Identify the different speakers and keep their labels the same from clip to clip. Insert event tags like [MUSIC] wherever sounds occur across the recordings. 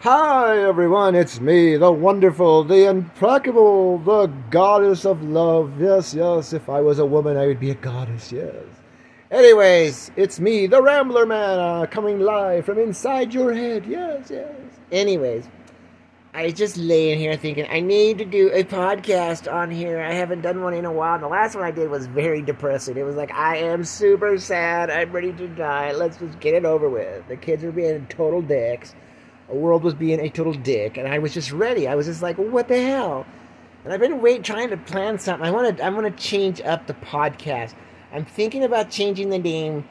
Speaker 1: Hi everyone, it's me, the wonderful, the implacable, the goddess of love. Yes, yes, if I was a woman, I would be a goddess, yes. Anyways, it's me, the Rambler Man, uh, coming live from inside your head. Yes, yes.
Speaker 2: Anyways, I just laying here thinking I need to do a podcast on here. I haven't done one in a while. The last one I did was very depressing. It was like I am super sad. I'm ready to die. Let's just get it over with. The kids are being total dicks. World was being a total dick, and I was just ready. I was just like, what the hell? And I've been wait trying to plan something. I want to. I want to change up the podcast. I'm thinking about changing the name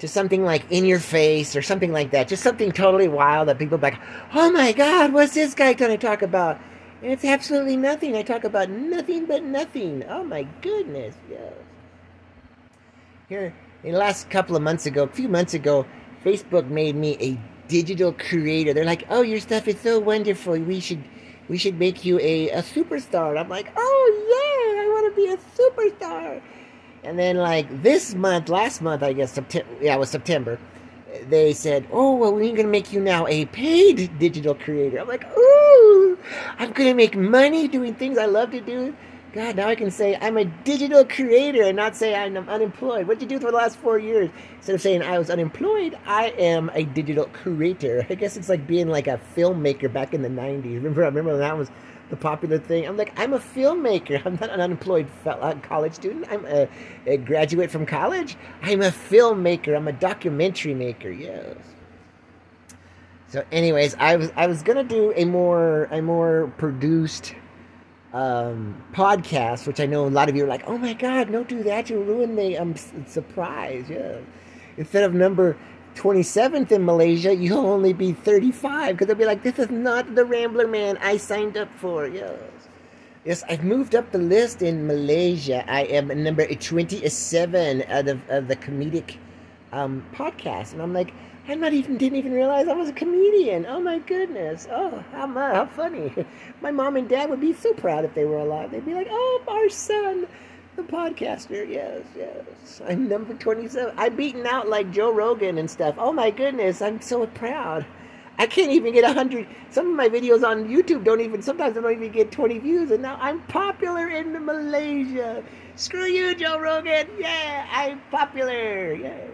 Speaker 2: to something like In Your Face or something like that. Just something totally wild that people like, oh my God, what's this guy to talk about? And it's absolutely nothing. I talk about nothing but nothing. Oh my goodness. Yes. Here, the last couple of months ago, a few months ago, Facebook made me a digital creator. They're like, oh, your stuff is so wonderful. We should. We should make you a, a superstar. I'm like, oh yeah, I want to be a superstar. And then like this month, last month, I guess September. Yeah, it was September. They said, "Oh, well, we're going to make you now a paid digital creator." I'm like, "Ooh, I'm going to make money doing things I love to do." God, now I can say I'm a digital creator and not say I'm unemployed. What'd you do for the last four years? Instead of saying I was unemployed, I am a digital creator. I guess it's like being like a filmmaker back in the '90s. Remember, I remember that was the popular thing. I'm like, I'm a filmmaker. I'm not an unemployed uh, college student. I'm a, a graduate from college. I'm a filmmaker. I'm a documentary maker. Yes. So, anyways, I was I was gonna do a more a more produced um, podcast, which I know a lot of you are like, oh my god, don't do that. You'll ruin the um, surprise. Yeah. Instead of number 27th in Malaysia, you'll only be 35 because they'll be like, this is not the Rambler Man I signed up for. Yes. Yes, I've moved up the list in Malaysia. I am number 27 out of, of the comedic um, podcast. And I'm like, I not even didn't even realize I was a comedian. Oh my goodness. Oh, how, how funny. [LAUGHS] My mom and dad would be so proud if they were alive. They'd be like, oh, our son the podcaster, yes, yes. I'm number 27. I'm beaten out like Joe Rogan and stuff. Oh my goodness, I'm so proud. I can't even get 100. Some of my videos on YouTube don't even, sometimes I don't even get 20 views, and now I'm popular in Malaysia. Screw you, Joe Rogan. Yeah, I'm popular. Yes.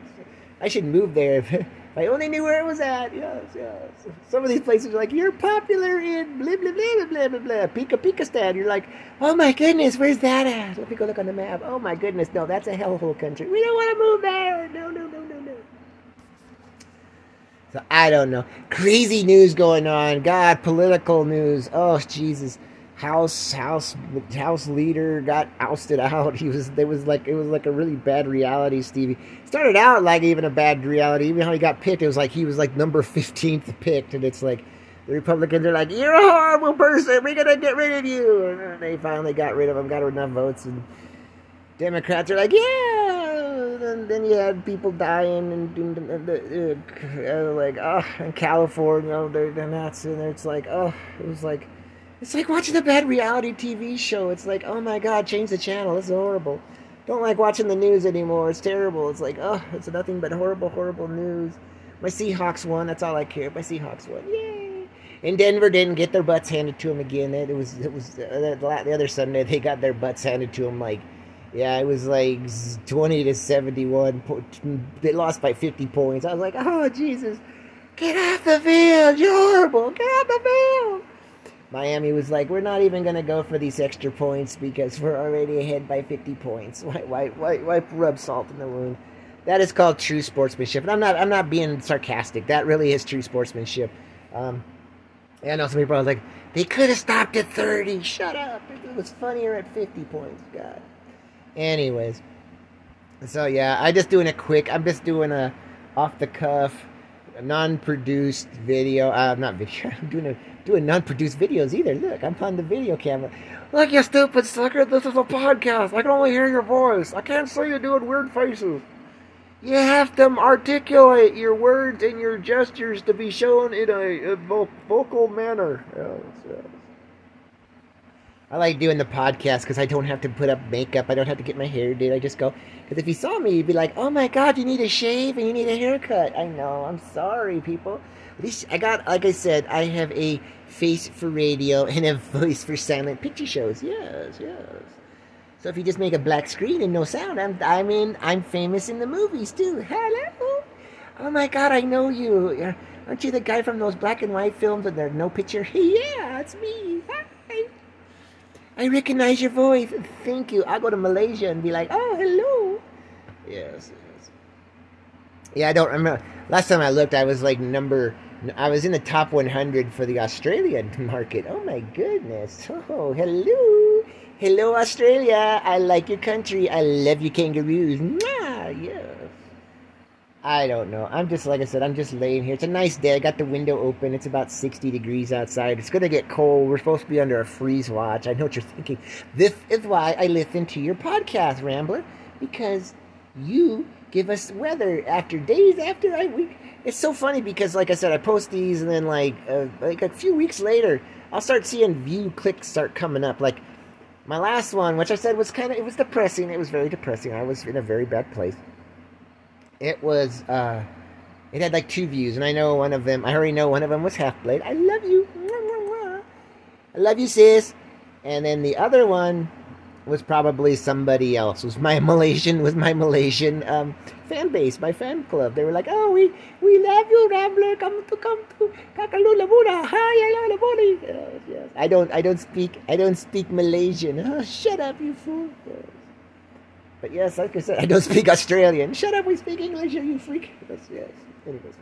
Speaker 2: I should move there. [LAUGHS] I only knew where it was at. Yes, yes. Some of these places are like, you're popular in blah, blah, blah, blah, blah, blah, Pika stand. You're like, oh my goodness, where's that at? Let me go look on the map. Oh my goodness, no, that's a hellhole country. We don't want to move there. No, no, no, no, no. So I don't know. Crazy news going on. God, political news. Oh, Jesus. House House House leader got ousted [LAUGHS] out. He was there was like it was like a really bad reality. Stevie started out like even a bad reality. Even how he got picked, it was like he was like number [LAUGHS] fifteenth picked, and it's like the Republicans are like, "You're a horrible person. We're gonna get rid of you." And they finally got rid of him, got enough votes, and Democrats are like, "Yeah." And then you had people dying and, and, and uh, like, oh, in California, they're, they're not, and it's like, oh, it was like it's like watching a bad reality TV show. It's like, oh my god, change the channel. This is horrible. Don't like watching the news anymore. It's terrible. It's like, oh, it's nothing but horrible, horrible news. My Seahawks won. That's all I care. My Seahawks won. Yay! And Denver didn't get their butts handed to them again. It was it was uh, the other Sunday they got their butts handed to them. Like, yeah, it was like twenty to seventy-one. They lost by fifty points. I was like, oh Jesus, get off the field! You're horrible. Get off the field. Miami was like, we're not even going to go for these extra points because we're already ahead by 50 points. [LAUGHS] Why, why, why, why rub salt in the wound? That is called true sportsmanship, and I'm not, I'm not being sarcastic. That really is true sportsmanship. Um, I know some people are like, they could have stopped at 30. Shut up! It was funnier at 50 points. God. Anyways, so yeah, I'm just doing a quick. I'm just doing a off the cuff, non-produced video. Uh, not video. [LAUGHS] I'm doing a doing non-produced videos either. Look, I'm on the video camera. Look, you stupid sucker! This is a podcast. I can only hear your voice. I can't see you doing weird faces. You have to articulate your words and your gestures to be shown in a, a vo- vocal manner. Oh, yes, yes. I like doing the podcast because I don't have to put up makeup. I don't have to get my hair did. I just go. Because if you saw me, you'd be like, "Oh my God, you need a shave and you need a haircut." I know. I'm sorry, people. I got, like I said, I have a face for radio and a [LAUGHS] voice for silent picture shows. Yes, yes. So if you just make a black screen and no sound, I'm, I mean, I'm famous in the movies too. Hello. Oh my God, I know you. Aren't you the guy from those black and white films with there's no picture? [LAUGHS] yeah, it's me. Hi. I recognize your voice. Thank you. I'll go to Malaysia and be like, oh, hello. Yes, yes. Yeah, I don't remember. Last time I looked, I was like number. I was in the top 100 for the Australian [LAUGHS] market. Oh my goodness. Oh, hello. Hello, Australia. I like your country. I love you, kangaroos. Mwah, yes. I don't know. I'm just, like I said, I'm just laying here. It's a nice day. I got the window open. It's about 60 degrees outside. It's going to get cold. We're supposed to be under a freeze watch. I know what you're thinking. This is why I listen to your podcast, Rambler, because you give us weather after days after I week. It's so funny because, like I said, I post these, and then like uh, like a few weeks later, I'll start seeing view clicks start coming up. Like my last one, which I said was kind of it was depressing. It was very depressing. I was in a very bad place it was uh it had like two views and i know one of them i already know one of them was half blade i love you i love you sis and then the other one was probably somebody else It was my [LAUGHS] malaysian was my malaysian um, fan base my fan club they were like oh we we love you rambler come to come to kakalula buda hi yes, yes. i don't i don't speak i don't speak malaysian oh, shut up you fool. But yes, like I said, [LAUGHS] I don't speak Australian. Shut up, we speak English, you freak. Yes, yes. Anyways.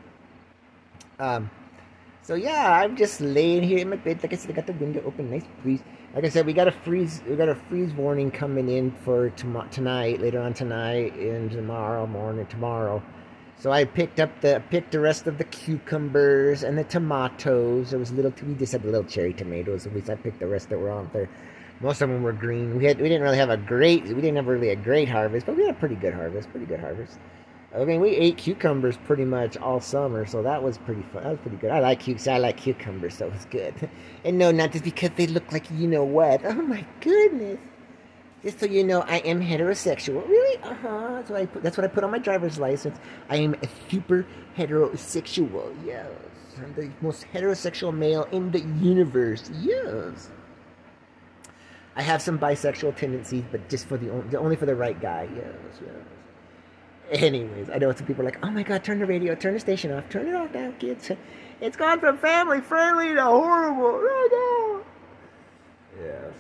Speaker 2: Um, so yeah, I'm just laying here in my bed. Like I said, I got the window open, nice breeze. Like I said, we got a freeze. We got a freeze warning coming in for tom- tonight, later on tonight, and tomorrow morning, tomorrow. So I picked up the picked the rest of the cucumbers and the tomatoes. There was little. We just had the little cherry tomatoes. At least I picked the rest that were on there. Most of them were green. We had we didn't really have a great we didn't have really a great harvest, but we had a pretty good harvest. Pretty good harvest. I mean, we ate cucumbers pretty much all summer, so that was pretty fun. That was pretty good. I like cucumbers. I like cucumbers, so was good. [LAUGHS] And no, not just because they look like you know what. Oh my goodness! Just so you know, I am heterosexual. Really? Uh huh. What I put. That's what I put on my driver's license. I am a super heterosexual. Yes, I'm the most heterosexual male in the universe. Yes. I have some bisexual tendencies, but just for the only, only for the right guy. Yes, yes. Anyways, I know some people are like, "Oh my God, turn the radio, turn the station off, turn it off now, kids. It's gone from family friendly to horrible." Oh no. Yes.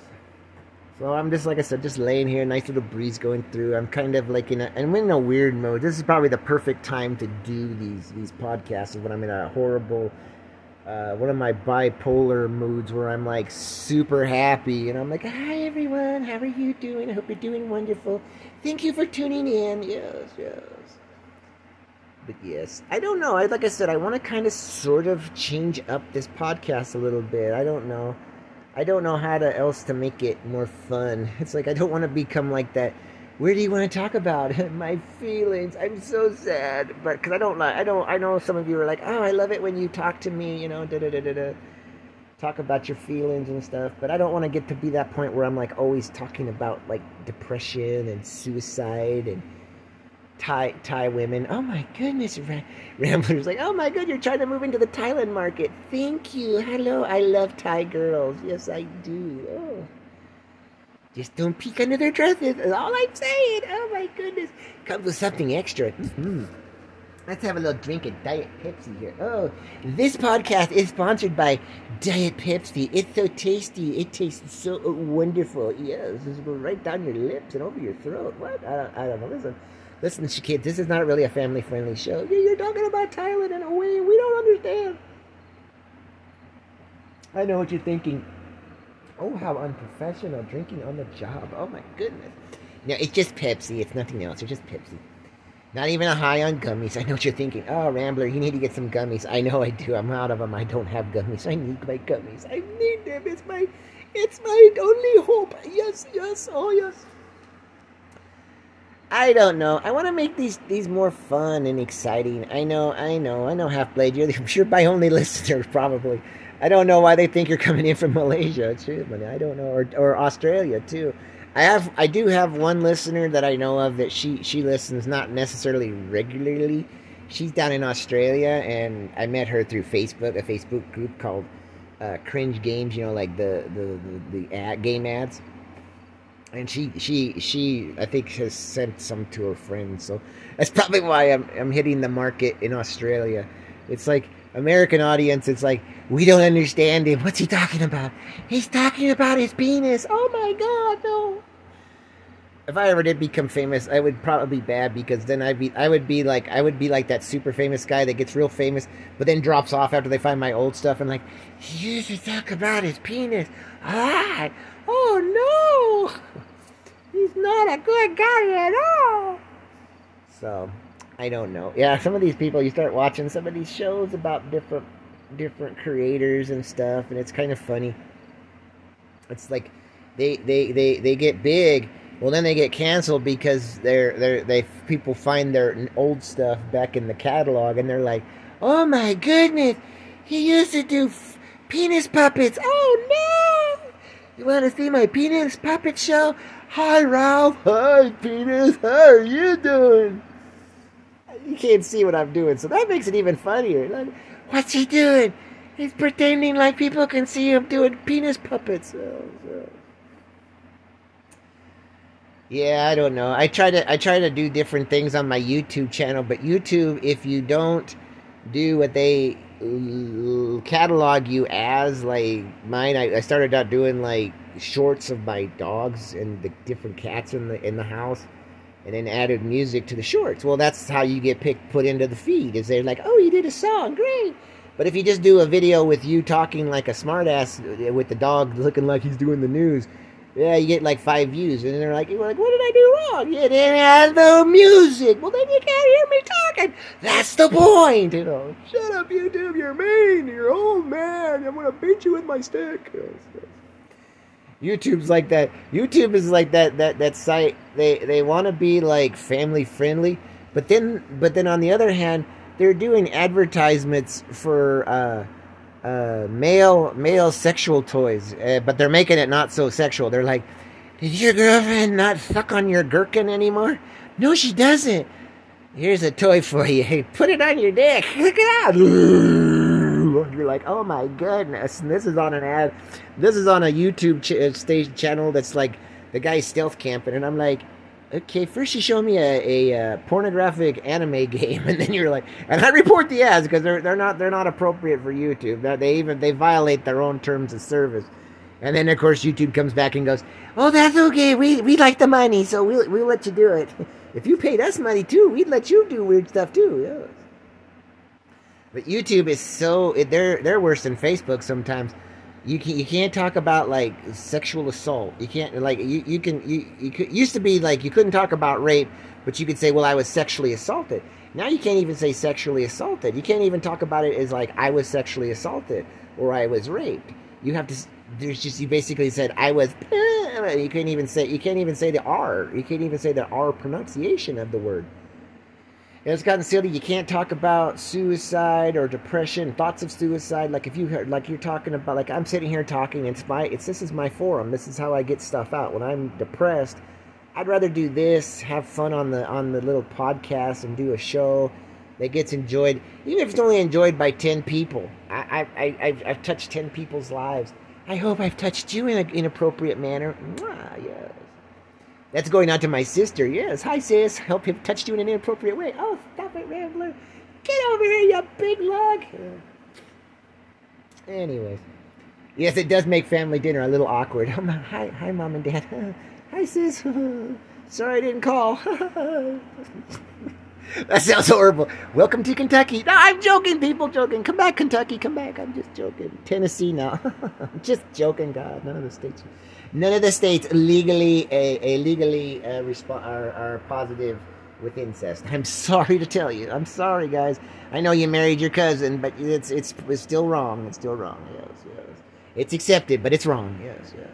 Speaker 2: So I'm just like I said, just laying here, nice little breeze going through. I'm kind of like in a, I'm in a weird mode. This is probably the perfect time to do these these podcasts. Is when I'm in a horrible uh, one of my bipolar moods where I'm like super happy and I'm like, hi everyone, how are you doing? I hope you're doing wonderful. Thank you for tuning in. Yes, yes. But yes, I don't know. I, like I said, I want to kind of sort of change up this podcast a little bit. I don't know. I don't know how to else to make it more fun. [LAUGHS] It's like I don't want to become like that where do you want to talk about [LAUGHS] my feelings i'm so sad but because i don't like i don't i know some of you are like oh i love it when you talk to me you know da da da da da talk about your feelings and stuff but i don't want to get to be that point where i'm like always talking about like depression and suicide and thai thai women oh my goodness ramblers like oh my god you're trying to move into the thailand market thank you hello i love thai girls yes i do oh just don't peek under their dresses. That's all I'm saying. Oh my goodness. Comes with something extra. Mm-hmm. Let's have a little drink of Diet Pepsi here. Oh, this podcast is sponsored by Diet Pepsi. It's so tasty. It tastes so wonderful. Yes, this will right down your lips and over your throat. What? I don't, I don't know. Listen, listen, kids. This is not really a family-friendly show. You're talking about Thailand in a way we don't understand. I know what you're thinking. Oh, how unprofessional. Drinking on the job. Oh, my goodness. No, it's just Pepsi. It's nothing else. It's just Pepsi. Not even a high on gummies. [LAUGHS] I know what you're thinking. Oh, Rambler, you need to get some gummies. I know I do. I'm out of them. I don't have gummies. I need my gummies. I need them. It's my, it's my only hope. Yes, yes. Oh, yes. I don't know. I want to make these these more fun and exciting. I know, I know, I know. Half Blade, you're, [LAUGHS] you're my only [LAUGHS] listener, probably. I don't know why they think you're coming in from Malaysia. Too, but I don't know, or or Australia too. I have, I do have one listener that I know of that she she listens not necessarily regularly. She's down in Australia, and I met her through Facebook, a Facebook group called uh, Cringe Games. You know, like the the the, the ad, game ads and she she she I think has sent some to her friends. So that's probably why I'm I'm hitting the market in Australia. It's like American audience. It's like we don't understand him. What's he talking about? He's talking about his penis. Oh my god. If I ever did become famous, I would probably be bad because then I'd be I would be like I would be like that super famous guy that gets real famous but then drops off after they find my old stuff and like he used to talk about his penis. Ah, oh no. [LAUGHS] He's not a good guy at all. So, I don't know. Yeah, some of these people you start watching some of these shows about different different creators and stuff and it's kind of funny. It's like they they they they get big well then they get canceled because they're they're they people find their old stuff back in the catalog and they're like oh my goodness he used to do f- penis puppets. Oh no! You want to see my penis puppet show? Hi ralph. Hi penis. How are you doing? You can't see what i'm doing so that makes it even funnier. What's he doing? He's pretending like people can see him doing penis puppets. Oh. Yeah, I don't know. I try to I try to do different things on my YouTube channel, but YouTube, if you don't do what they catalog you as, like mine, I, I started out doing like shorts of my dogs and the different cats in the in the house, and then added music to the shorts. Well, that's how you get picked put into the feed. Is they're like, oh, you did a song, great. But if you just do a video with you talking like a smartass uh, with the dog looking like he's doing the news yeah, you get like five views, and they're like, "You're like, what did I do wrong? You didn't have no music. Well, then you can't hear me talking. That's the point, you know. Shut up, YouTube. You're mean. You're old man. I'm gonna beat you with my stick. YouTube's like that. YouTube is like that. That that site. They they want to be like family friendly, but then but then on the other hand, they're doing advertisements for. uh uh, male male sexual toys, uh, but they're making it not so sexual. They're like, "Did your girlfriend not suck on your gherkin anymore?" No, she doesn't. Here's a toy for you. Hey, put it on your dick. Look at that. [LAUGHS] You're like, oh my goodness. And this is on an ad. This is on a YouTube ch- uh, stage channel that's like the guy's stealth camping, and I'm like, okay, first you show me a, a, uh, pornographic anime [LAUGHS] game, and then you're like, and I report the ads because they're they're not they're not appropriate for YouTube. They even they violate their own terms of service. And then of course YouTube comes back and goes, oh, that's okay. We we like the money, so we'll we'll let you do it. [LAUGHS] If you paid us money too, we'd let you do weird stuff too. But YouTube is so they're they're worse than Facebook sometimes you can you can't talk about like sexual assault. You can't like you, you can you you could, used to be like you couldn't talk about rape, but you could say, well, I was sexually assaulted. Now you can't even say sexually assaulted. You can't even talk about it as like I was sexually assaulted or I was raped. You have to. There's just you basically said I was. [LAUGHS] You can't even say you can't even say the R. You can't even say the R pronunciation of the word it's gotten silly. You can't talk about suicide or depression, thoughts of suicide. Like if you heard, like you're talking about, like I'm sitting here talking. It's my, it's this is my forum. This is how I get stuff out. When I'm depressed, I'd rather do this, have fun on the on the little podcast, and do a show that gets enjoyed, even if it's only enjoyed by ten people. I I, I I've, I've touched ten people's lives. I hope I've touched you in an inappropriate manner. Mwah, yes. That's going on to my sister. Yes. Hi, sis. Hope have touched you in an inappropriate way. Oh, stop it, Rambler. Get over here, you big lug. Anyways. Yes, it does make family dinner a little awkward. [LAUGHS] hi, hi, mom and dad. [LAUGHS] hi, sis. [LAUGHS] Sorry I didn't call. that sounds horrible. Welcome to Kentucky. No, I'm joking, people. Joking. Come back, Kentucky. Come back. I'm just joking. Tennessee now. just joking, God. None of the states none of the states legally a, a legally uh, are, are positive with incest. [LAUGHS] I'm sorry to tell you. I'm sorry, guys. I know you married your cousin, but it's it's, it's still wrong. It's still wrong. Yes, yes. It's accepted, but it's wrong. Yes, yes.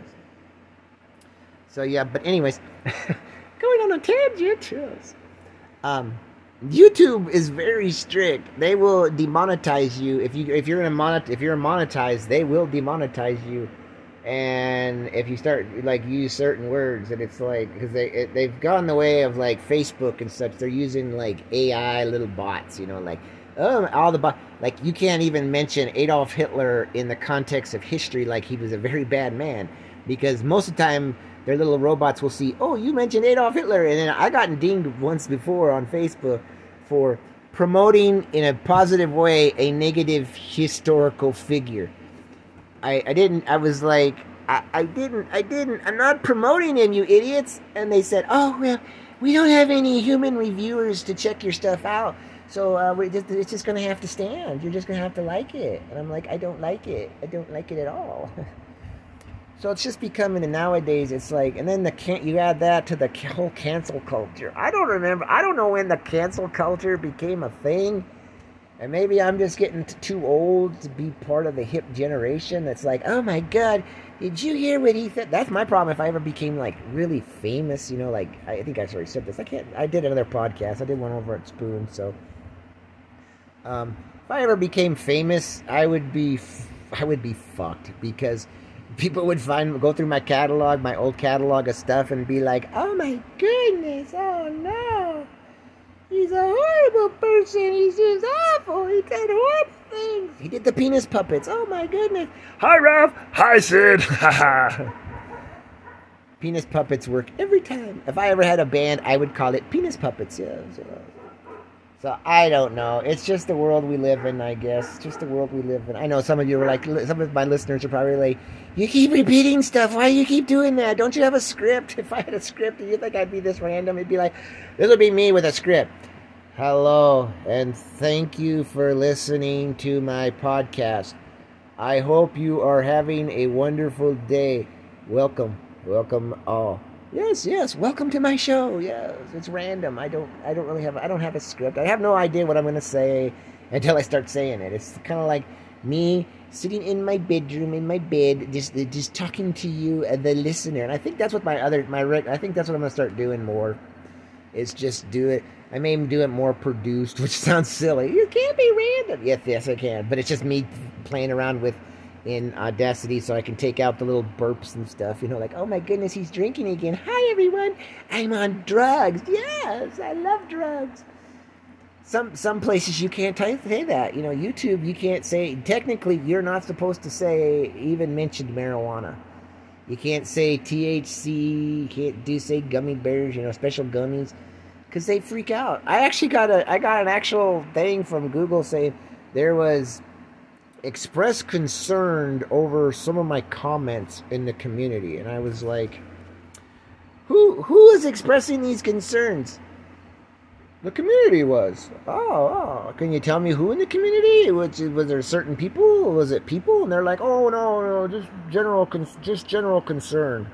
Speaker 2: So yeah, but anyways, [LAUGHS] going on on a tangent. Yes. Um, YouTube is very strict. They will demonetize you if you if you're in a monet if you're monetized, they will demonetize you. And if you start like use certain words, and it's like because they it, they've gone the way of like Facebook and such. They're using like AI little bots, you know, like oh all the bot like you can't even mention Adolf Hitler in the context of history like he was a very bad man because most of the time their little robots will see, oh, you mentioned Adolf Hitler. And then I gotten dinged once before on Facebook for promoting in a positive way a negative historical figure. I, I didn't, I was like, I, I didn't, I didn't, I'm not promoting him, you idiots. And they said, oh, well, we don't have any human reviewers to check your stuff out. So uh, we just, it's just going to have to stand. You're just going to have to like it. And I'm like, I don't like it. I don't like it at all. [LAUGHS] So it's just becoming, and nowadays it's like, and then the can't you add that to the whole cancel culture. I don't remember, I don't know when the cancel culture became a thing. And maybe I'm just getting too old to be part of the hip generation that's like, oh my god, did you hear what he said? That's my problem if I ever became like really famous, you know, like, I think I already said this. I can't, I did another podcast, I did one over at Spoon, so. Um, if I ever became famous, I would be, I would be fucked because people would find go through my catalog, my old catalog of stuff, and be like, "Oh my goodness! Oh no! He's a horrible person. He's just awful. He did horrible things. He did the penis puppets. Oh my goodness!
Speaker 1: Hi, Ralph. Hi, Sid. [LAUGHS]
Speaker 2: penis puppets work every time. If I ever had a band, I would call it Penis Puppets. Yeah. So. So I don't know. It's just the world we live in, I guess. It's just the world we live in. I know some of you are like, some of my listeners are probably like, you keep repeating stuff. Why do you keep doing that? Don't you have a script? [LAUGHS] If I had a script, do you think I'd be this random? It'd be like, this would be me with a script. Hello, and thank you for listening to my podcast. I hope you are having a wonderful day. Welcome, welcome all. Yes, yes. Welcome to my show. Yes, it's random. I don't, I don't really have, I don't have a script. I have no idea what I'm to say until I start saying it. It's kind of like me sitting in my bedroom in my bed, just, just talking to you, uh, the listener. And I think that's what my other, my, I think that's what I'm to start doing more. Is just do it. I may do it more produced, [LAUGHS] which sounds silly. You can't be random. Yes, yes, I can. But it's just me playing around with in Audacity so I can take out the little burps and stuff. You know, like, oh my goodness, he's drinking again. Hi, everyone. I'm on drugs. Yes, I love drugs. Some some places you can't say that. You know, YouTube you can't say. Technically, you're not supposed to say even mentioned marijuana. You can't say THC. You can't do say gummy bears. You know, special gummies, because they freak out. I actually got a I got an actual thing from Google saying there was expressed concern over some of my comments in the community, and I was like, "Who who is expressing these concerns?"
Speaker 1: The community was.
Speaker 2: Oh, oh, can you tell me who in the community? Was, was there certain people? Was it people? And they're like, "Oh no, no, just general, just general concern."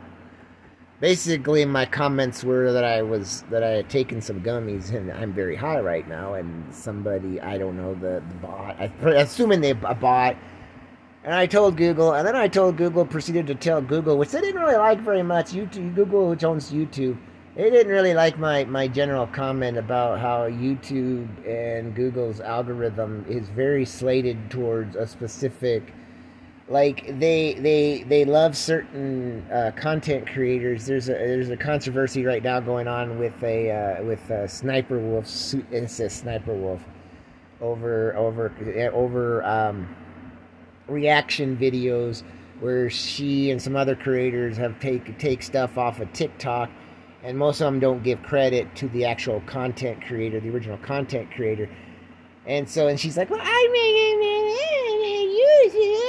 Speaker 2: Basically my comments were that I was that I had taken some gummies and I'm very high right now and somebody I don't know the, the bot I, assuming they bought and I told Google and then I told Google proceeded to tell Google which they didn't really like very much YouTube Google which owns YouTube they didn't really like my my general comment about how YouTube and Google's algorithm is very slated towards a specific like they they they love certain uh, content creators. There's a there's a controversy right now going on with a uh, with a Sniper Wolf. It's a Sniper Wolf over over over um, reaction videos where she and some other creators have take take stuff off of TikTok, and most of them don't give credit to the actual content creator, the original content creator. And so, and she's like, "Well, I mean, use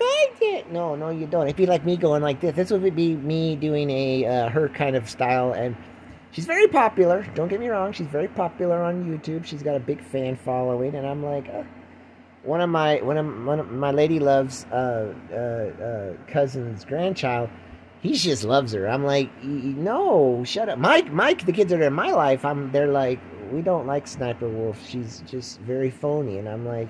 Speaker 2: it." content. No, no, you don't. It'd be like me going like this. This would be me doing a uh, her kind of style, and she's very popular. Don't get me wrong. She's very popular on YouTube. She's got a big fan following, and I'm like, uh, one of my one of, one of my lady loves uh, uh, uh cousin's grandchild. He just loves her. I'm like, no, shut up, Mike. Mike, the kids that are in my life, I'm. They're like, we don't like Sniper Wolf. She's just very phony, and I'm like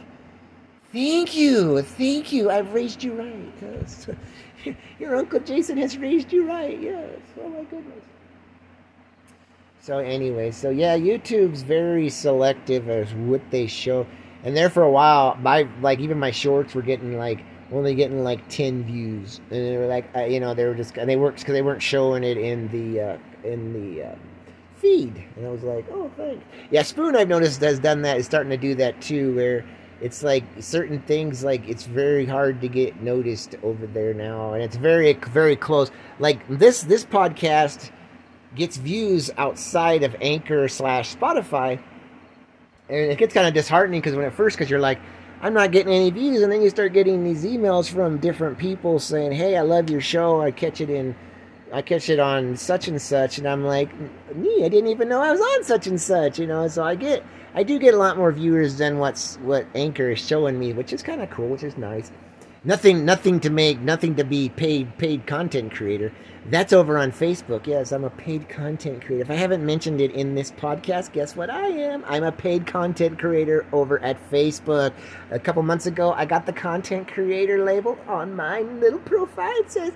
Speaker 2: Thank you, thank you. I've raised you right. Yes. [LAUGHS] Your Uncle Jason has raised you right. Yes. Oh my goodness. So anyway, so yeah, YouTube's very selective as what they show, and there for a while, my like even my shorts were getting like only getting like ten views, and they were like, uh, you know, they were just and they worked because they weren't showing it in the uh, in the uh, feed, and I was like, oh, thanks. Yeah, Spoon I've noticed has done that, is starting to do that too, where it's like certain things like it's very hard to get noticed over there now, and it's very very close. Like this this podcast gets views outside of Anchor slash Spotify, and it gets kind of disheartening because when at first because you're like. I'm not getting any views, and then you start getting these emails from different people saying, "Hey, I love your show. I catch it in I catch it on such and such, and I'm like, me, I didn't even know I was on such and such, you know. So I get, I do get a lot more viewers than what's what Anchor is showing me, which is kind of cool, which is nice. Nothing, nothing to make, nothing to be paid, paid content creator. That's over on Facebook. Yes, I'm a paid content creator. If I haven't mentioned it in this podcast, guess what I am? I'm a paid content creator over at Facebook. A couple months ago, I got the content creator label on my little profile. It says,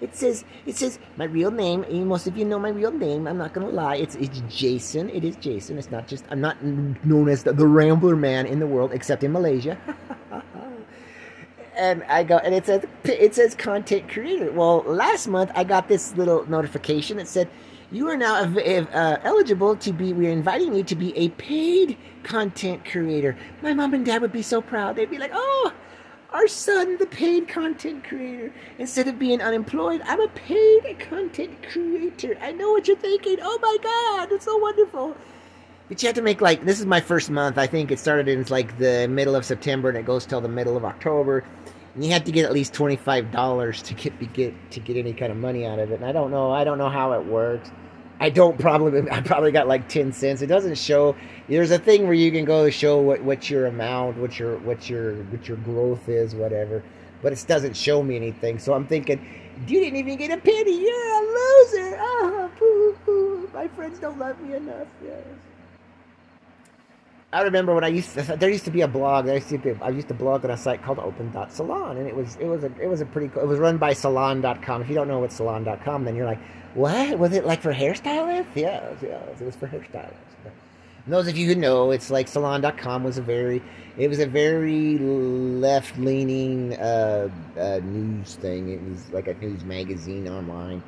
Speaker 2: it says, it says my real name. Most of you know my real name. I'm not gonna lie. It's it's Jason. It is Jason. It's not just. I'm not known as the, the Rambler man in the world, except in Malaysia. [LAUGHS] and I go and it says it says content creator. Well, last month I got this little notification that said you are now uh, eligible to be. We're inviting you to be a paid content creator. My mom and dad would be so proud. They'd be like, "Oh, our son, the paid content creator. Instead of being unemployed, I'm a paid content creator. I know what you're thinking. Oh my God, it's so wonderful." But you have to make like this is my first month. I think it started in like the middle of September and it goes till the middle of October. And you have to get at least twenty five dollars to get get to get any kind of money out of it. And I don't know. I don't know how it works. I don't [LAUGHS] probably. I probably got like ten cents. It doesn't show. There's a thing where you can go show what, what your amount, what your what your what your growth is, whatever. But it doesn't show me anything. So I'm thinking, you didn't even get a penny. You're a loser. Ah, poo, poo. My friends don't love me enough. Yes. I remember when I used to, there used to be a blog. I used to be, I used to blog on a site called Open.salon, and it was it was a it was a pretty cool. It was run by Salon.com. If you don't know what Salon.com, then you're like, what was it like for hairstylists? Yeah, yeah, it was for hairstylists. And those of you who know, it's like Salon.com was a very it was a very left leaning uh, uh, news thing. It was like a news magazine online.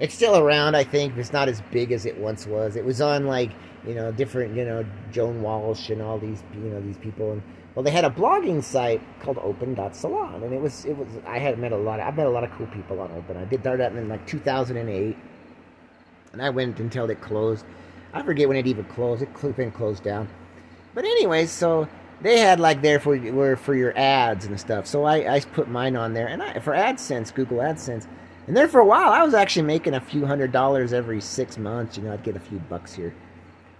Speaker 2: It's still around, I think. It's not as big as it once was. It was on like you know, different, you know, Joan Walsh and all these, you know, these people. And well, they had a blogging site called Open.salon, and it was, it was. I had met a lot. Of, I met a lot of cool people on Open. I did start that in like 2008, and I went until it closed. I forget when it even closed. It been closed down. But anyways, so they had like there for were for your ads and stuff. So I, I put mine on there, and I for AdSense, Google AdSense. And then for a while, I was actually making a few hundred dollars every six months. You know, I'd get a few bucks here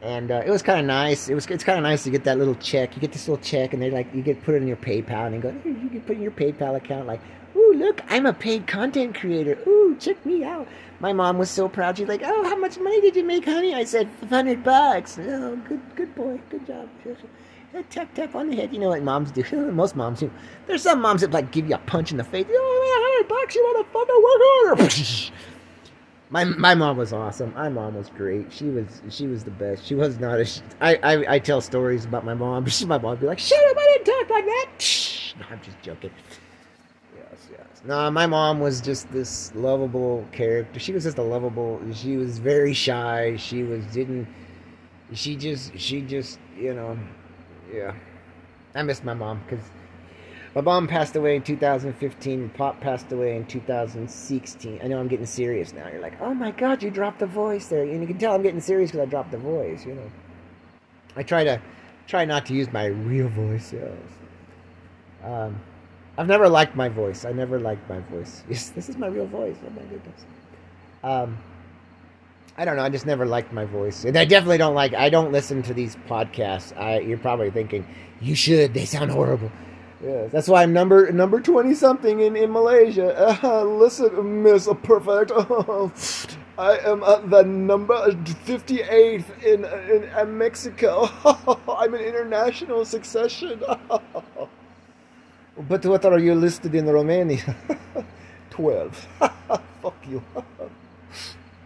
Speaker 2: and uh, it was kind of nice. It was it's kind of nice to get that little check. You get this little check, and they like you get put it in your PayPal, and they go, you can put in your PayPal account. Like, ooh, look, I'm a paid content creator. Ooh, check me out. My mom was so proud. She's like, oh, how much money did you make, honey? I said, hundred bucks. Oh, good, good boy, good job. Tap tap on the head. You know what moms do? [LAUGHS] Most moms do. There's some moms that like give you a punch in the face. Oh, hundred bucks. You fucking work harder? [LAUGHS] My my mom was awesome. My mom was great. She was she was the best. She was not a. I I, I tell stories about my mom. [LAUGHS] She, my mom would be like, "Shut up! I didn't talk like that." [LAUGHS] No, I'm just joking. Yes, yes. No, my mom was just this lovable character. She was just a lovable. She was very shy. She was didn't. She just she just you know, yeah. I miss my mom because my mom passed away in 2015. Pop passed away in 2016. I know I'm getting serious now. You're like, oh my god, you dropped the voice there, and you can tell I'm getting serious because I dropped the voice. You know, I try to try not to use my real voice. Um, I've never liked my voice. I never liked my voice. [LAUGHS] Yes, this is my real voice. Oh my goodness. Um, I don't know. I just never liked my voice, and I definitely don't like. I don't listen to these podcasts. I, you're probably thinking you should. They sound horrible. Yes, that's why I'm number number twenty something in in Malaysia. Uh, listen, Miss Perfect, [LAUGHS] I am at the number fifty eighth in, in in Mexico. [LAUGHS] I'm an international succession. [LAUGHS] but what are you listed in Romania? Twelve. Fuck you.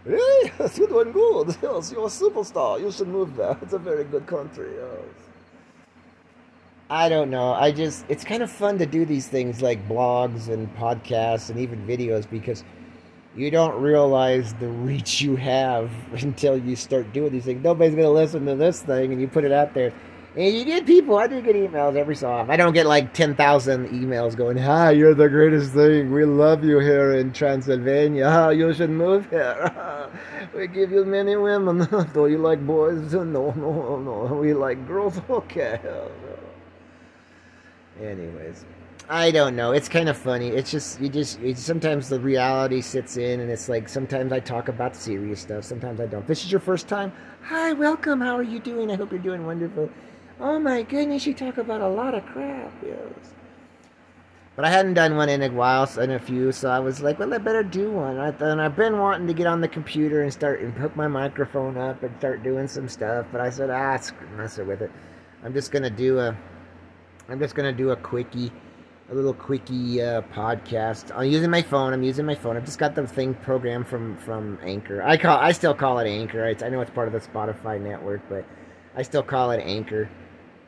Speaker 1: Yes, you're doing good. Yes, you're a superstar. You should move there. It's a very good country. Yes. I don't know. I just, it's kind of fun to do these things like blogs and podcasts and even videos because you don't realize the reach you have [LAUGHS] until you start doing these things. Nobody's to listen to this thing and you put it out there. And you get people, I do get emails every so often. I don't get like 10,000 emails going, Hi, you're the greatest thing. We love you here in Transylvania. You should move here. [LAUGHS] we give you many women. [LAUGHS] do you like boys? No, no, no. We like girls. Okay. Anyways, I don't know. It's kind of funny. It's just you just sometimes the reality sits in, and it's like sometimes I talk about serious stuff. Sometimes I don't. This is your first time. Hi, welcome. How are you doing? I hope you're doing wonderful. Oh my goodness, you talk about a lot of crap. Yes. But I hadn't done one in a while, so in a few, so I was like, well, I better do one. And I've been wanting to get on the computer and start and hook my microphone up and start doing some stuff, but I said, ah, mess it with it. I'm just gonna do a I'm just gonna do a quickie, a little quickie uh, podcast. I'm using my phone. I'm using my phone. I've just got the thing programmed from from Anchor. I call I still call it Anchor. I know it's part of the Spotify network, but I still call it Anchor.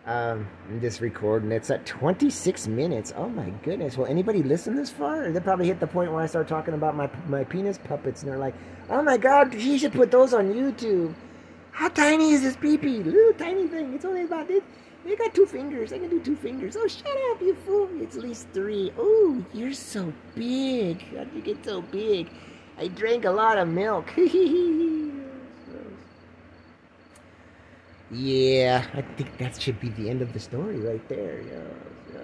Speaker 1: Um, I'm just recording. It's at 26 minutes. Oh my goodness! Will anybody listen this far? They probably hit the point where I start talking about my my penis puppets, and they're like, "Oh my god, you should put those on YouTube." How tiny is this peepee? Little tiny thing. It's only about this. You got two fingers. I can do two fingers. Oh, shut up, you fool. It's at least three. Oh, you're so big. How'd you get so big? I drank a lot of milk. [LAUGHS] yeah, I think that should be the end of the story right there. Yes, yes.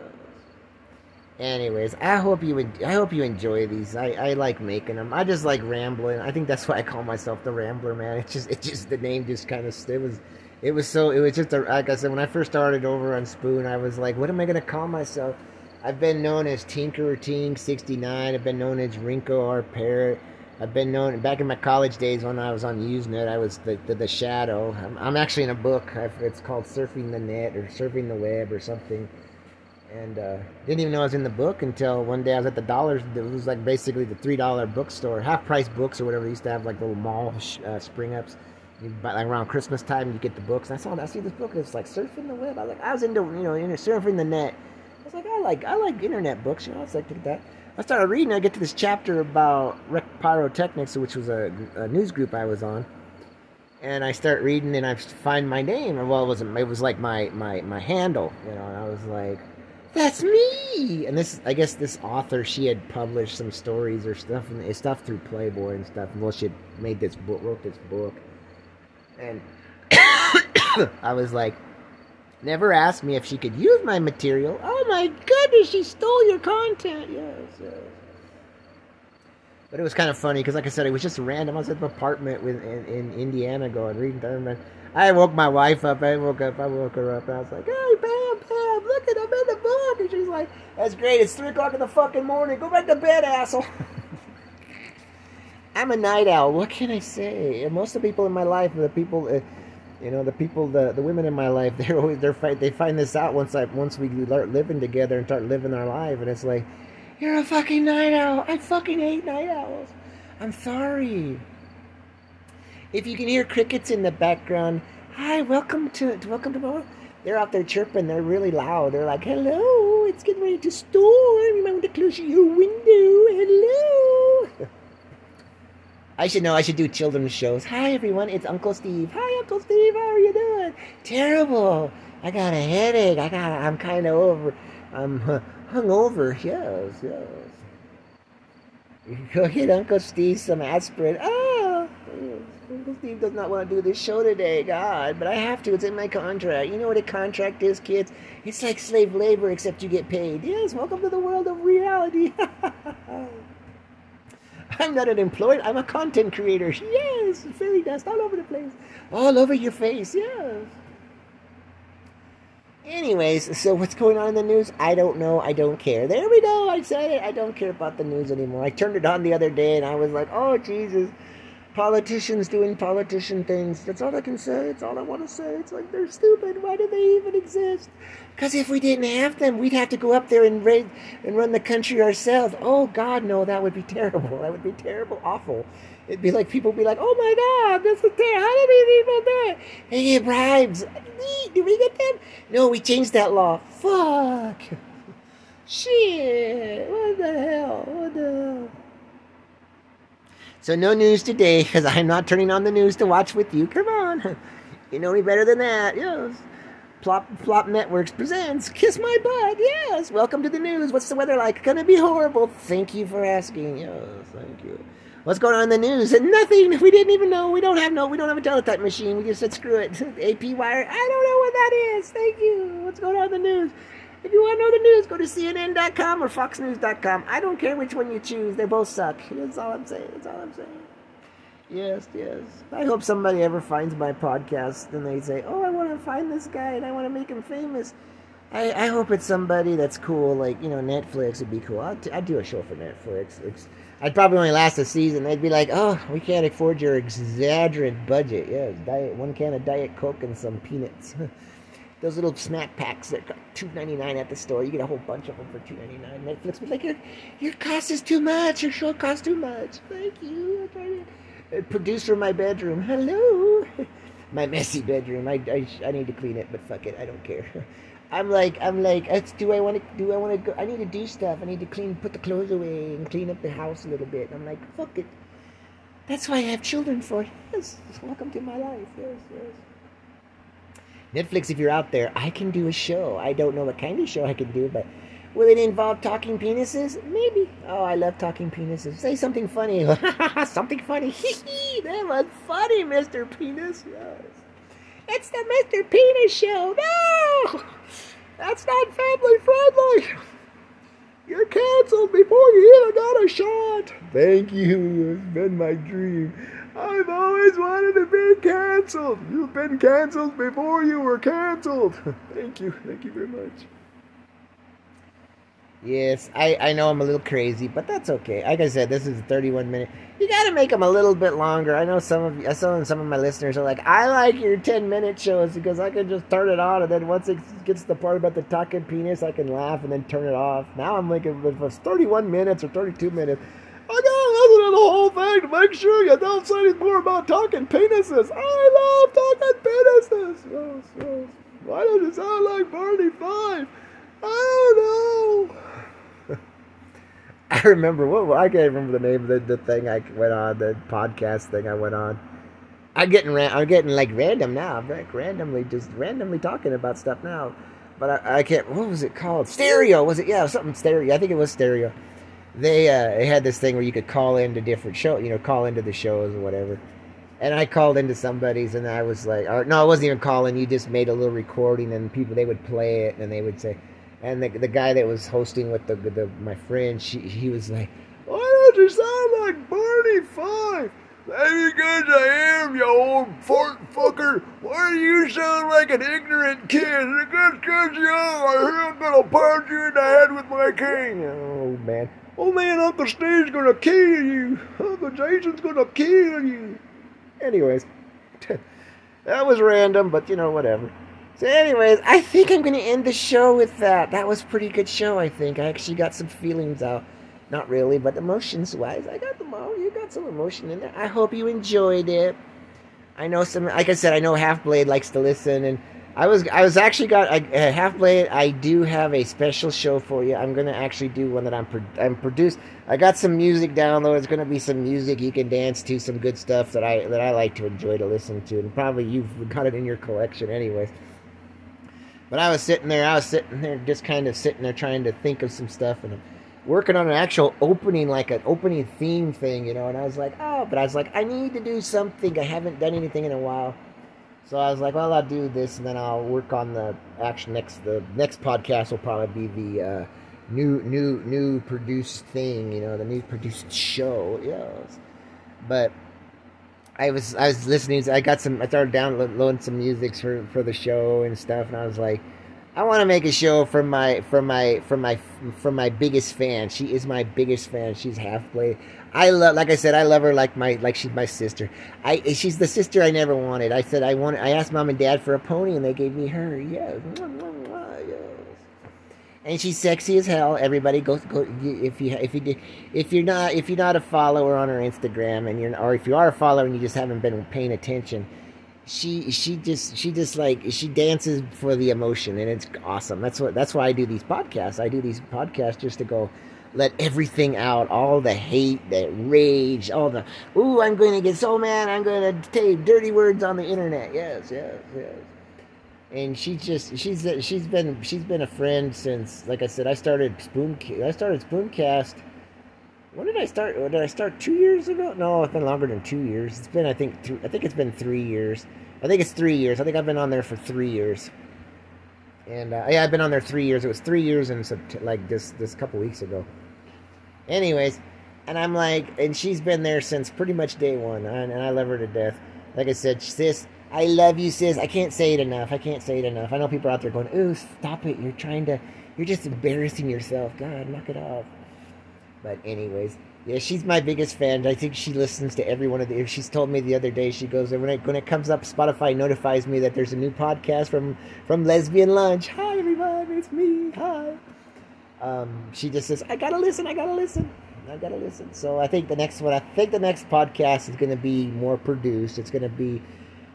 Speaker 1: Anyways, I hope you I hope you enjoy these. I, I like making them. I just like rambling. I think that's why I call myself the Rambler, man. It's just it just the name just kind of it was it was so it was just a, like I said when I first started over on Spoon, I was like, what am I gonna call myself? I've been known as Tinker Ting sixty nine. I've been known as Rinko or Parrot. I've been known back in my college days when I was on Usenet. I was the the, the Shadow. I'm, I'm, actually in a book. I've, it's called Surfing the Net or Surfing the Web or something. And uh, didn't even know I was in the book until one day I was at the Dollars. It was like basically the three dollar bookstore, half price books or whatever. They used to have like little mall uh, spring ups buy, like around Christmas time, you get the books. And I saw, I see this book. It's like surfing the web. I was like, I was into, you know, surfing the net. I was like, I like, I like internet books. You know, I was like, that. I started reading. I get to this chapter about Rec Pyrotechnics, which was a, a, news group I was on. And I start reading, and I find my name. Well, it was it was like my my my handle, you know. And I was like, that's me. And this, I guess, this author, she had published some stories or stuff and stuff through Playboy and stuff. Well, she had made this book, wrote this book and [COUGHS] I was like, never asked me if she could use my material. Oh my goodness, she stole your content. Yes, yes. But it was kind of funny because, like I said, it was just random. I was at the apartment with, in, in Indiana going reading Thurman. I woke my wife up. I woke up. I woke her up. And I was like, "Hey, Pam, Pam, look at I'm in the book." And she's like, "That's great. It's three o'clock in the fucking morning. Go back to bed, asshole." [LAUGHS] I'm a night owl. What can I say? And most of the people in my life, the people, uh, you know, the people, the the women in my life, [LAUGHS] they're always they're fight. They find this out once I once we start living together and start living our life, and it's like, you're a fucking night owl. I fucking hate night owls. I'm sorry. If you can hear crickets in the background, hi, welcome to welcome to. They're out there chirping. They're really loud. They're like, hello, it's getting ready to storm. You might want to close your window. Hello. [LAUGHS] I should know. I should do children's shows. Hi, everyone. It's Uncle Steve. Hi, Uncle Steve. How are you doing? Terrible. I got a headache. I got. I'm kind of over. I'm hungover. Yes, yes. [LAUGHS] Go get Uncle Steve some aspirin. Oh, Uncle Steve does not want to do this show today. God, but I have to. It's in my contract. You know what a contract is, kids? It's like slave labor, except you get paid. Yes. Welcome to the world of reality. [LAUGHS] I'm not an employee. I'm a content creator. Yes, fairy dust all over the place, all over your face. Yes. Anyways, so what's going on in the news? I don't know. I don't care. There we go. I said it. I don't care about the news anymore. I turned it on the other day and I was like, oh, Jesus politicians doing politician things. That's all I can say. It's all I want to say. It's like they're stupid. Why do they even exist? Because if we didn't have them, we'd have to go up there and raid and run the country ourselves. Oh God, no, that would be terrible. That would be terrible, awful.
Speaker 2: It'd be like people be like, "Oh my God, this is terrible! How did these people do it? They get bribes. Did we get them? No, we changed that law. Fuck. [LAUGHS] Shit. What the hell? What the hell?" So no news today because I'm not turning on the news to watch with you. Come on, you know me better than that. Yes. Plop Plop Networks presents Kiss My Butt. Yes. Welcome to the news. What's the weather like? Gonna be horrible. Thank you for asking. Yes, thank you. What's going on in the news? And nothing. We didn't even know. We don't have no. We don't have a teletype machine. We just said screw it. [LAUGHS] AP wire. I don't know what that is. Thank you. What's going on in the news? If you want to know the news, go to CNN.com or FoxNews.com. I don't care which one you choose. They both suck. [LAUGHS] That's all I'm saying. That's all I'm saying. Yes, yes. I hope somebody ever finds my podcast and they say, "Oh, I want to find this guy and I want to make him famous." I, I hope it's somebody that's cool, like you know, Netflix would be cool. I'd, I'd do a show for Netflix. It's, I'd probably only last a season. They'd be like, "Oh, we can't afford your exaggerant budget." Yeah, diet one can of Diet Coke and some peanuts. [LAUGHS] Those little snack packs that two ninety nine at the store. You get a whole bunch of them for two ninety nine. Netflix be like, "Your your cost is too much. Your show costs too much." Thank you. Producer my bedroom. Hello. [LAUGHS] my messy bedroom. I, I, I need to clean it, but fuck it. I don't care. [LAUGHS] I'm like I'm like do I want to do I want to go I need to do stuff I need to clean put the clothes away and clean up the house a little bit I'm like fuck it that's why I have children for yes welcome to my life yes yes Netflix if you're out there I can do a show I don't know what kind of show I can do but Will it involve talking penises? Maybe. Oh, I love talking penises. Say something funny. [LAUGHS] something funny. [LAUGHS] that was funny, Mr. Penis. Yes. It's the Mr. Penis show. No! That's not family friendly. You're canceled before you even got a shot. Thank you. It's been my dream. I've always wanted to be canceled. You've been canceled before you were canceled. [LAUGHS] Thank you. Thank you very much. Yes, I, I know I'm a little crazy, but that's okay. Like I said, this is 31 minute. You got to make them a little bit longer. I know some of you, some some of my listeners are like, I like your 10 minute shows because I can just turn it on, and then once it gets to the part about the talking penis, I can laugh and then turn it off. Now I'm like, if it's 31 minutes or 32 minutes, I gotta listen to the whole thing to make sure you don't say anything more about talking penises. I love talking penises. Yes, yes. Why does it sound like Barney Fife? I don't know. [LAUGHS] I remember what I can't remember the name of the, the thing I went on, the podcast thing I went on. I'm getting I'm getting like random now. I'm like randomly just randomly talking about stuff now. But I, I can't. What was it called? Stereo was it? Yeah, something stereo. I think it was stereo. They uh, had this thing where you could call into different show, you know, call into the shows or whatever. And I called into somebody's, and I was like, or, no, I wasn't even calling. You just made a little recording, and people they would play it, and they would say and the, the guy that was hosting with the, the my friend, she, he was like, "Why don't you sound like Barney Fife? Maybe good I am, you old fart fucker. Why do you sound like an ignorant kid? Because because you I'm gonna punch you in the head with my cane. Oh man, oh man, Uncle Steve's gonna kill you. Uncle Jason's gonna kill you. Anyways, [LAUGHS] that was random, but you know whatever. So, anyways, I think I'm to end the show with that. That was pretty good show, I think. I actually got some feelings out. Not really, but emotions wise, I got them all. You got some emotion in there. I hope you enjoyed it. I know some, like I said, I know Half Blade likes to listen, and I was, I was actually got a, uh, Half Blade. I do have a special show for you. I'm gonna actually do one that I'm, pro- I'm produced. I got some music down download. It's gonna be some music you can dance to, some good stuff that I that I like to enjoy to listen to, and probably you've [LAUGHS] got it in your collection, anyways. But I was sitting there, I was sitting there, just kind of sitting there trying to think of some stuff and working on an actual opening, like an opening theme thing, you know. And I was like, oh, but I was like, I need to do something. I haven't done anything in a while. So I was like, well, I'll do this, and then I'll work on the actual next. The next podcast will probably be the uh, new, new, new produced thing, you know, the new produced show. Yes, but I was I was listening. I got some. I started downloading some music for for the show and stuff, and I was like, I want to make a show for my for my for my for my biggest fan. She is my biggest fan. She's half blade. I love, like I said, I love her like my like she's my sister. I she's the sister I never wanted. I said I wanted. I asked mom and dad for a pony, and they gave me her. Yes. and she's sexy as hell. Everybody go go if you if you if you're not if you're not a follower on her Instagram and you're or if you are a follower and you just haven't been paying attention, she she just she just like she dances for the emotion and it's awesome. That's what that's why I do these podcasts. I do these podcasts just to go let everything out, all the hate, the rage, all the ooh, I'm going to get so mad, I'm going to say dirty words on the internet. Yes, yes, yes and she just she's she's been she's been a friend since like I said I started spoon I started Spooncast. When did I start? Did I start two years ago? No, it's been longer than two years. It's been I think th- I think it's been three years. I think it's three years. I think I've been on there for three years. And uh, yeah, I've been on there three years. It was three years and like this this couple weeks ago. Anyways, and I'm like, and she's been there since pretty much day one, and, and I love her to death. Like I said, sis, I love you, sis. I can't say it enough. I can't say it enough. I know people out there going, "Ooh, stop it! You're trying to, you're just embarrassing yourself." God, knock it off. But anyways, yeah, she's my biggest fan. I think she listens to every one of the. She's told me the other day. She goes when it when it comes up, Spotify notifies me that there's a new podcast from from Lesbian Lunch. Hi everyone, it's me. Hi. Um, she just says, "I gotta listen. I gotta listen. I gotta listen." So I think the next one. I think the next podcast is going to be more produced. It's going to be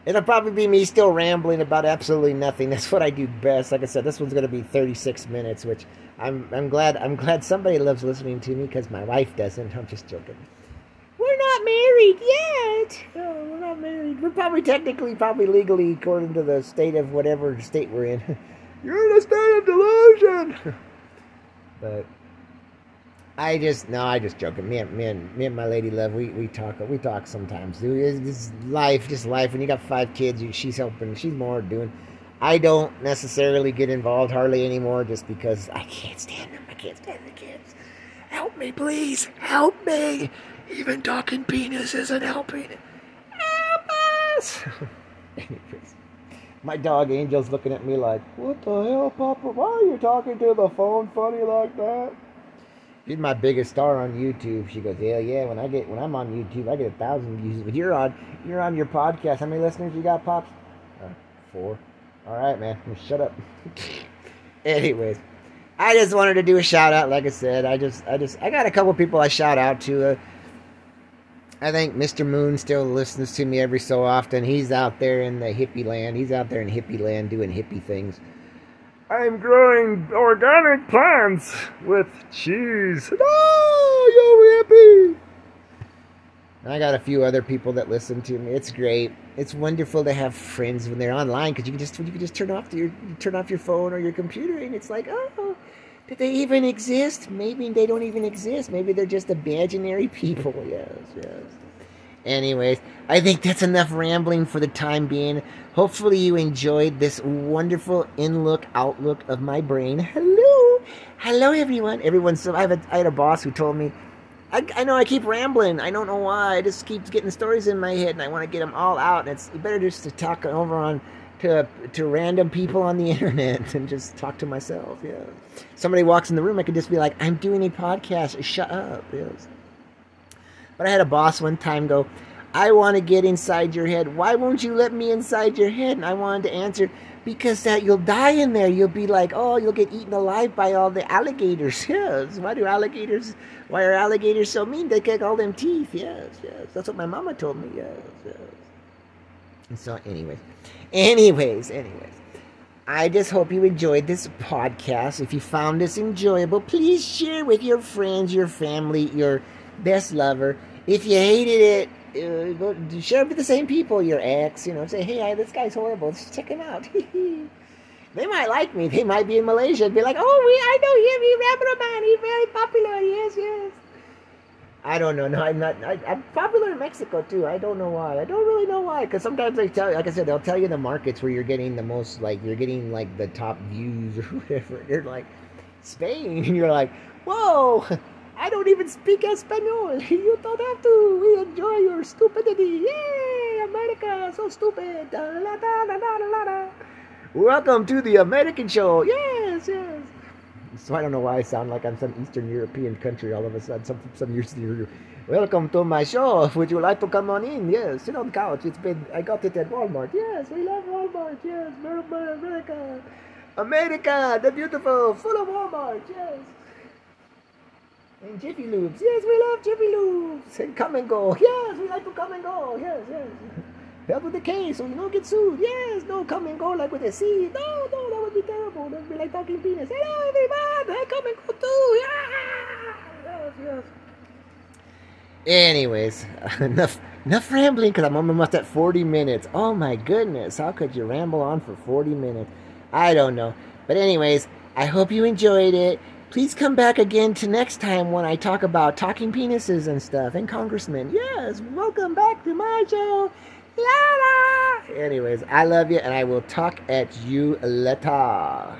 Speaker 2: It'll probably be me still rambling about absolutely nothing. [LAUGHS] That's what I do best. Like I said, this one's going to be 36 minutes, which I'm I'm glad I'm glad somebody loves listening to me because my wife doesn't. I'm just joking. We're not married yet. No, we're not married. We're probably technically, probably legally, according to the state of whatever state we're in. [LAUGHS] You're in a state of delusion. [LAUGHS] but I just no, I just joking. Me and me and me and my lady love. We we talk we talk sometimes. Dude, it's, life, just life. When you got five kids, she's helping. She's more doing. I don't necessarily get involved hardly anymore, just because I can't stand them. I can't stand the kids. Help me, please. Help me. Even talking penis isn't helping. Help us. [LAUGHS] Anyways, my dog Angel's looking at me like, "What the hell, Papa? Why are you talking to the phone funny like that?" She's my biggest star on YouTube. She goes, hell yeah. When I get when I'm on YouTube, I get a thousand views. But you're on you're on your podcast. How many listeners you got, pops? Uh, four. All right, man. Shut up. [LAUGHS] Anyways, I just wanted to do a shout out. Like I said, I just I just I got a couple people I shout out to. Uh, I think Mr. Moon still listens to me every so often. He's out there in the hippie land. He's out there in hippie land doing hippie things. I'm growing organic plants with cheese. Oh, you hippie! I got a few other people that listen to me. It's great. It's wonderful to have friends when they're online because you can just you can just turn off your turn off your phone or your computer and it's like, oh, did they even exist? Maybe they don't even exist. Maybe they're just imaginary [LAUGHS] people. Yes, yes. Anyways, I think that's enough rambling for the time being. Hopefully, you enjoyed this wonderful in look, outlook of my brain. Hello, hello, everyone. Everyone, so I, have a, I had a boss who told me, I, I know I keep rambling. I don't know why. I just keep getting stories in my head, and I want to get them all out. And it's better just to talk over on to to random people on the [LAUGHS] internet and just talk to myself. Yeah. Somebody walks in the room, I could just be like, "I'm doing a podcast. Shut up." Yes. But I had a boss one time go, I want to get inside your head. Why won't you let me inside your head? And I wanted to answer, because that you'll die in there. You'll be like, oh, you'll get eaten alive by all the alligators. [LAUGHS] Yes. Why do alligators, why are alligators so mean? They kick all them teeth. Yes, yes. That's what my mama told me. Yes, yes. And so, anyways, anyways, anyways. I just hope you enjoyed this podcast. If you found this enjoyable, please share with your friends, your family, your best lover. If you hated it, uh, share it with the same people, your ex. You know, say, hey, this guy's horrible. Just check him out. [LAUGHS] they might like me. They might be in Malaysia and be like, oh, we, I know him. He's man. He's very popular. Yes, yes. I don't know. No, I'm not. I, am popular in Mexico too. I don't know why. I don't really know why. Because sometimes they tell you, like I said, they'll tell you the markets where you're getting the most, like you're getting like the top views [LAUGHS] or whatever. You're like Spain, [LAUGHS] and you're like, whoa. I don't even speak Espanol. [LAUGHS] You don't have to. We enjoy your stupidity. Yay, America, so stupid. Welcome to the American show. Yes, yes. So I don't know why I sound like I'm some Eastern European country all of a sudden. Some some Eastern Welcome to my show. Would you like to come on in? Yes, sit on the couch. It's been I got it at Walmart. Yes, we love Walmart. Yes, America.
Speaker 1: America, the beautiful, full of Walmart, yes. And Jiffy Lubes, yes, we love Jiffy Lubes. And come and go, yes, we like to come and go, yes, yes. Help with the K, so you don't get sued. Yes, no, come and go like with a C. No, no, that would be terrible. That would be like talking penis. Hello, everyone. I come and go too. Yeah. Yes, yes. Anyways, [LAUGHS] enough enough rambling because I'm almost at 40 minutes. Oh my goodness, how could you ramble on for 40 minutes? I don't know. But anyways, I hope you enjoyed it. Please come back again to next time when I talk about talking penises and stuff and congressmen. Yes, welcome back to my show. La la. Anyways, I love you and I will talk at you later.